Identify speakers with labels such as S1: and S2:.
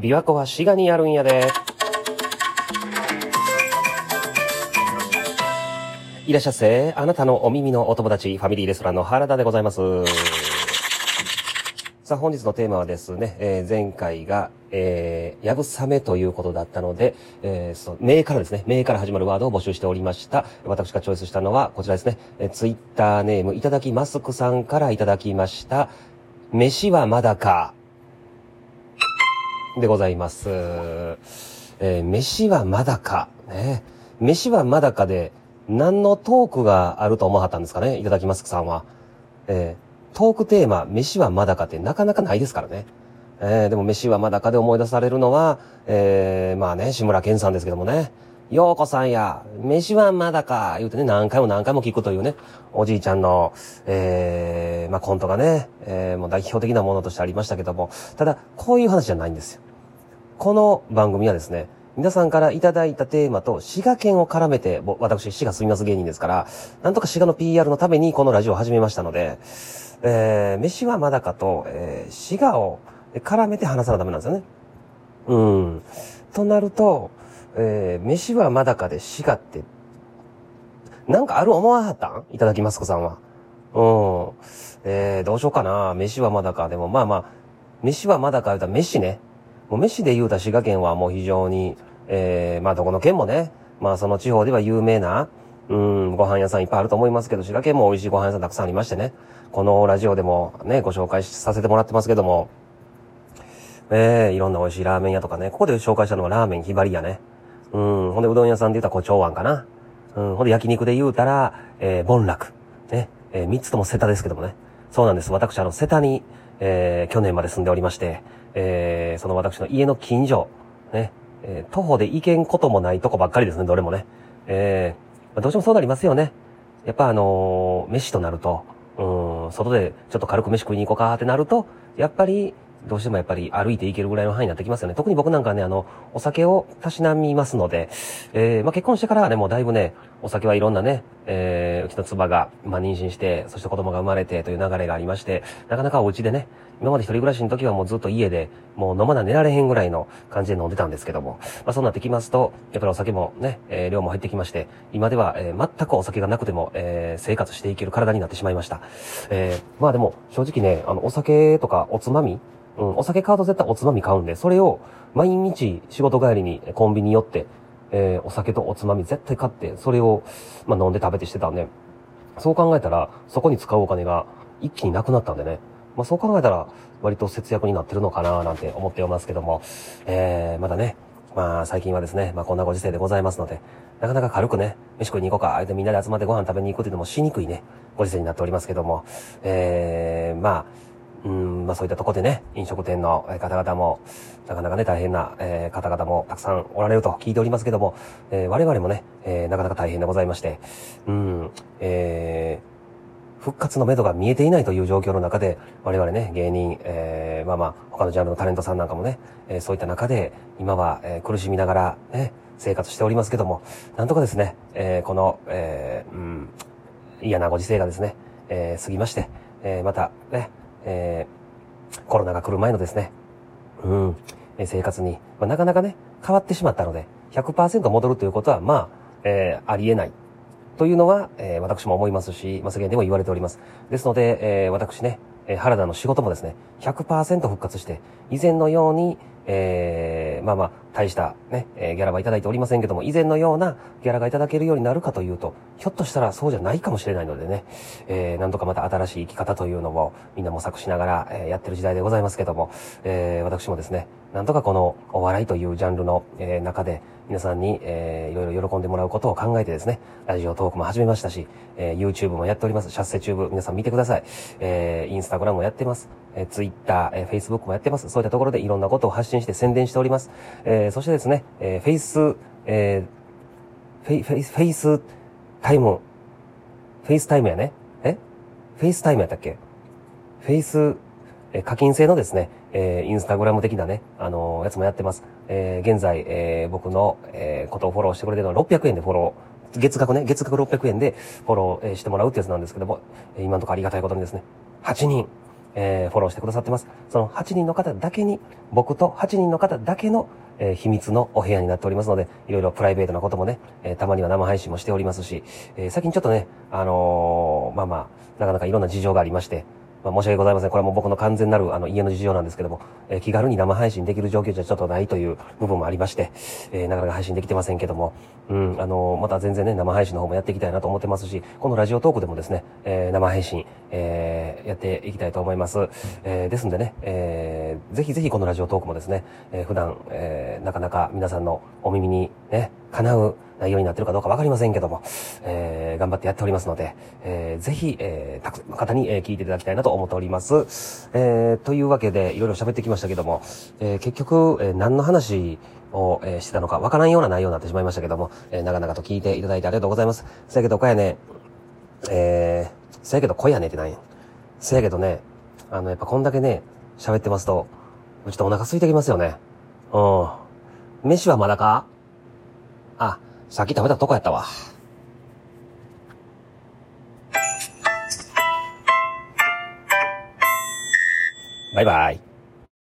S1: 琵琶湖は滋賀にあるんやで。いらっしゃっせ。あなたのお耳のお友達、ファミリーレストランの原田でございます。さあ、本日のテーマはですね、えー前回が、えー、やぶさめということだったので、えー、そう、名からですね、名から始まるワードを募集しておりました。私がチョイスしたのは、こちらですね、えー、ツイッターネーム、いただきマスクさんからいただきました、飯はまだか、でございます。えー飯はまだか。ね。飯はまだかで、何のトークがあると思わはったんですかね？いただきますさんは。えートークテーマ、飯はまだかってなかなかないですからね。えーでも飯はまだかで思い出されるのは、えーまあね、志村けんさんですけどもね。ようこさんや、飯はまだか、言うてね、何回も何回も聞くというね、おじいちゃんの、えーまあコントがね、えーもう代表的なものとしてありましたけども、ただ、こういう話じゃないんですよ。この番組はですね、皆さんからいただいたテーマと滋賀県を絡めて、私、滋賀住みます芸人ですから、なんとか滋賀の PR のためにこのラジオを始めましたので、えー、飯はまだかと、えー、滋賀を絡めて話さなダメなんですよね。うん。となると、えー、飯はまだかで滋賀って、なんかある思わはったん？いただきますこさんは。うん。えー、どうしようかな。飯はまだか。でもまあまあ、飯はまだか言うたら飯ね。もう飯で言うた滋賀県はもう非常に、えー、まあどこの県もね、まあその地方では有名な、うん、ご飯屋さんいっぱいあると思いますけど、滋賀県も美味しいご飯屋さんたくさんありましてね。このラジオでもね、ご紹介させてもらってますけども、えー、いろんな美味しいラーメン屋とかね、ここで紹介したのはラーメンひばり屋ね。うん、ほんでうどん屋さんで言うたら胡蝶湾かな。うん、ほんで焼肉で言うたら、えー、盆楽。ね、えー、三つとも瀬田ですけどもね。そうなんです。私、あの、瀬田に、えー、去年まで住んでおりまして、えー、その私の家の近所、ね、えー、徒歩で行けんこともないとこばっかりですね、どれもね。えー、まあどうしてもそうなりますよね。やっぱあのー飯となると、うん、外でちょっと軽く飯食いに行こうかってなると、やっぱり、どうしてもやっぱり歩いて行けるぐらいの範囲になってきますよね。特に僕なんかね、あの、お酒をたしなみますので、えー、まあ、結婚してからはね、もうだいぶね、お酒はいろんなね、えー、うちの妻が、まあ、妊娠して、そして子供が生まれてという流れがありまして、なかなかお家でね、今まで一人暮らしの時はもうずっと家で、もう飲まな寝られへんぐらいの感じで飲んでたんですけども、まあ、そうなってきますと、やっぱりお酒もね、えー量も入ってきまして、今では、えー全くお酒がなくても、えー生活していける体になってしまいました。えーまあでも、正直ね、あの、お酒とかおつまみ、うん、お酒買うと絶対おつまみ買うんで、それを毎日仕事帰りにコンビニ寄って、えーお酒とおつまみ絶対買って、それを、まあ、飲んで食べてしてたんで、そう考えたら、そこに使うお金が一気になくなったんでね。まあそう考えたら、割と節約になってるのかななんて思っておりますけども、えー、まだね、まあ最近はですね、まあこんなご時世でございますので、なかなか軽くね、飯食いに行こうか、あえてみんなで集まってご飯食べに行くっていうのもしにくいね、ご時世になっておりますけども、えー、まあ、うん、まあそういったとこでね、飲食店の方々も、なかなかね、大変な、えー方々もたくさんおられると聞いておりますけども、えー我々もね、えーなかなか大変でございまして、うん、えー復活の目処が見えていないという状況の中で、我々ね、芸人、えーまあまあ、他のジャンルのタレントさんなんかもね、えーそういった中で、今は、えー苦しみながら、ね、生活しておりますけども、なんとかですね、えーこの、えーうん、嫌なご時世がですね、えー過ぎまして、えーまた、ね、えーコロナが来る前のですね、うん、え生活に、まあ、なかなかね、変わってしまったので、100%戻るということは、まあ、えーありえない。というのは、えー私も思いますし、まあ、世間でも言われております。ですので、えー私ね、え原田の仕事もですね、100%復活して、以前のように、えーまあまあ、大したね、えギャラはいただいておりませんけども、以前のようなギャラがいただけるようになるかというと、ひょっとしたらそうじゃないかもしれないのでね、えーなんとかまた新しい生き方というのをみんな模索しながら、えやってる時代でございますけども、えー私もですね、なんとかこのお笑いというジャンルの、え中で皆さんに、えーいろいろ喜んでもらうことを考えてですね、ラジオトークも始めましたし、えー YouTube もやっております。シャッセチューブ、皆さん見てください。えー、インスタグラムもやってます。えー、Twitter、えー、Facebook もやってます。そういったところでいろんなことを発信して宣伝しております。えーそしてですね、えー、フェイス、えーフェイ、フェイス、フェイスタイム、フェイスタイムやね。え？フェイスタイムやったっけ？フェイス、え課金制のですね、えーインスタグラム的なね、あのーやつもやってます。えー現在、えー僕の、えーことをフォローしてくれてるのは600円でフォロー、月額ね、月額600円でフォロー、えしてもらうってやつなんですけども、え今のところありがたいことにですね、8人、えー、フォローしてくださってます。その8人の方だけに、僕と8人の方だけの、え、秘密のお部屋になっておりますので、いろいろプライベートなこともね、え、たまには生配信もしておりますし、えー、最近ちょっとね、あの、まあまあ、なかなかいろんな事情がありまして、まあ、申し訳ございません。これはもう僕の完全なるあの家の事情なんですけども、えー、気軽に生配信できる状況じゃちょっとないという部分もありまして、えー、なかなか配信できてませんけども、うん、あのー、また全然ね、生配信の方もやっていきたいなと思ってますし、このラジオトークでもですね、え、生配信、え、やっていきたいと思います。え、ですんでね、えー、ぜひぜひこのラジオトークもですね、え、普段、え、なかなか皆さんのお耳にね、かなう内容になってるかどうかわかりませんけども、えー、頑張ってやっておりますので、えー、ぜひ、えー、たくさんの方に、えー、聞いていただきたいなと思っております。えー、というわけで、いろいろ喋ってきましたけども、えー、結局、えー、何の話を、えー、してたのかわからんような内容になってしまいましたけども、えー、長々と聞いていただいてありがとうございます。せやけど、こやね、えー、せやけど、こやねってなんや？せやけどね、あの、やっぱこんだけね、喋ってますと、ちょっとお腹空いてきますよね。うん。飯はまだか？あ、さっき食べたとこやったわ。バイバイ。